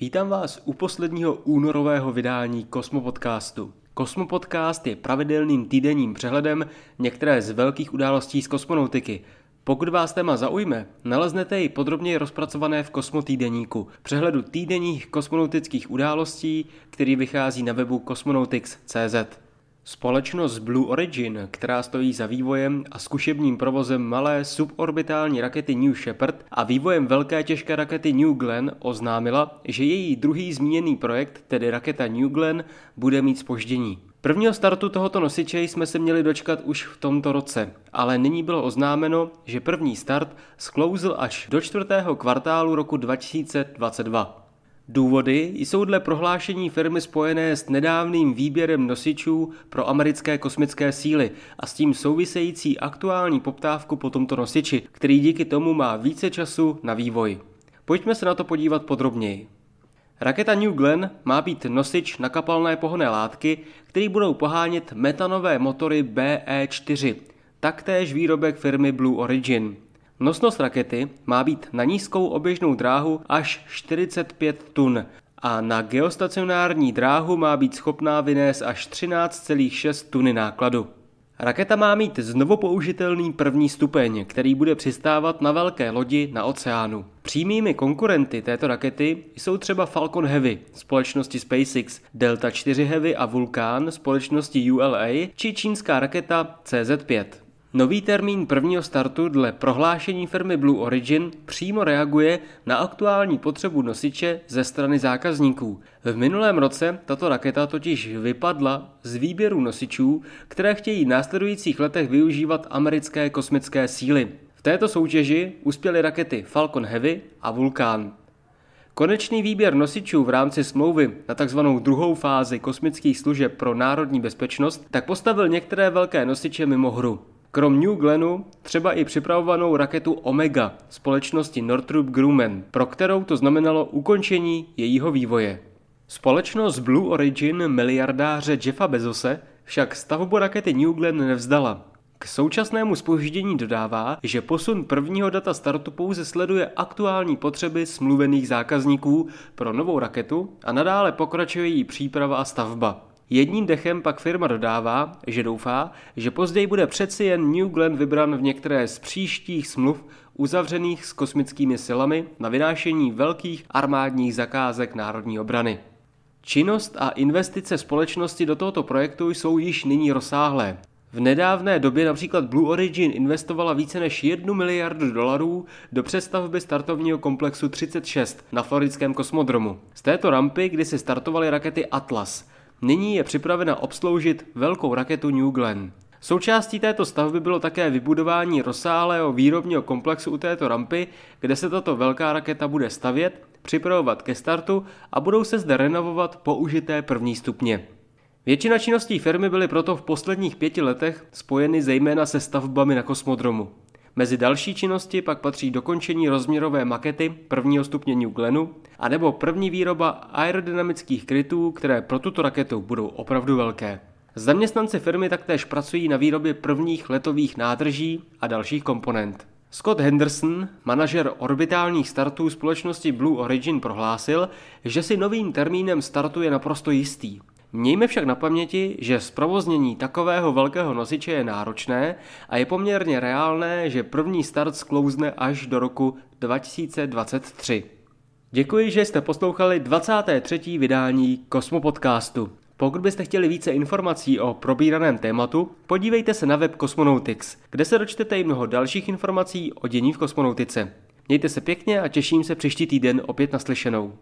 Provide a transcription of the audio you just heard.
Vítám vás u posledního únorového vydání Kosmo Podcastu. Kosmo Podcast je pravidelným týdenním přehledem některé z velkých událostí z kosmonautiky. Pokud vás téma zaujme, naleznete ji podrobněji rozpracované v Kosmo týdeníku, přehledu týdenních kosmonautických událostí, který vychází na webu cosmonautics.cz. Společnost Blue Origin, která stojí za vývojem a zkušebním provozem malé suborbitální rakety New Shepard a vývojem velké těžké rakety New Glenn, oznámila, že její druhý zmíněný projekt, tedy raketa New Glenn, bude mít spoždění. Prvního startu tohoto nosiče jsme se měli dočkat už v tomto roce, ale nyní bylo oznámeno, že první start sklouzl až do čtvrtého kvartálu roku 2022. Důvody jsou dle prohlášení firmy spojené s nedávným výběrem nosičů pro americké kosmické síly a s tím související aktuální poptávku po tomto nosiči, který díky tomu má více času na vývoj. Pojďme se na to podívat podrobněji. Raketa New Glenn má být nosič na kapalné pohonné látky, který budou pohánět metanové motory BE4, taktéž výrobek firmy Blue Origin. Nosnost rakety má být na nízkou oběžnou dráhu až 45 tun a na geostacionární dráhu má být schopná vynést až 13,6 tuny nákladu. Raketa má mít znovu použitelný první stupeň, který bude přistávat na velké lodi na oceánu. Přímými konkurenty této rakety jsou třeba Falcon Heavy společnosti SpaceX, Delta 4 Heavy a Vulcan společnosti ULA či čínská raketa CZ-5. Nový termín prvního startu dle prohlášení firmy Blue Origin přímo reaguje na aktuální potřebu nosiče ze strany zákazníků. V minulém roce tato raketa totiž vypadla z výběru nosičů, které chtějí v následujících letech využívat americké kosmické síly. V této soutěži uspěly rakety Falcon Heavy a Vulcan. Konečný výběr nosičů v rámci smlouvy na tzv. druhou fázi kosmických služeb pro národní bezpečnost tak postavil některé velké nosiče mimo hru. Krom New Glennu třeba i připravovanou raketu Omega společnosti Northrop Grumman, pro kterou to znamenalo ukončení jejího vývoje. Společnost Blue Origin miliardáře Jeffa Bezose však stavbu rakety New Glenn nevzdala. K současnému spoždění dodává, že posun prvního data startu pouze sleduje aktuální potřeby smluvených zákazníků pro novou raketu a nadále pokračuje její příprava a stavba. Jedním dechem pak firma dodává, že doufá, že později bude přeci jen New Glenn vybran v některé z příštích smluv uzavřených s kosmickými silami na vynášení velkých armádních zakázek národní obrany. Činnost a investice společnosti do tohoto projektu jsou již nyní rozsáhlé. V nedávné době například Blue Origin investovala více než 1 miliardu dolarů do přestavby startovního komplexu 36 na floridském kosmodromu. Z této rampy, kdy se startovaly rakety Atlas – Nyní je připravena obsloužit velkou raketu New Glenn. Součástí této stavby bylo také vybudování rozsáhlého výrobního komplexu u této rampy, kde se tato velká raketa bude stavět, připravovat ke startu a budou se zde renovovat použité první stupně. Většina činností firmy byly proto v posledních pěti letech spojeny zejména se stavbami na kosmodromu. Mezi další činnosti pak patří dokončení rozměrové makety prvního stupně New Glennu, anebo první výroba aerodynamických krytů, které pro tuto raketu budou opravdu velké. Zaměstnanci firmy taktéž pracují na výrobě prvních letových nádrží a dalších komponent. Scott Henderson, manažer orbitálních startů společnosti Blue Origin, prohlásil, že si novým termínem startu je naprosto jistý. Mějme však na paměti, že zprovoznění takového velkého nosiče je náročné a je poměrně reálné, že první start sklouzne až do roku 2023. Děkuji, že jste poslouchali 23. vydání Kosmo Podcastu. Pokud byste chtěli více informací o probíraném tématu, podívejte se na web Cosmonautics, kde se dočtete i mnoho dalších informací o dění v kosmonautice. Mějte se pěkně a těším se příští týden opět naslyšenou.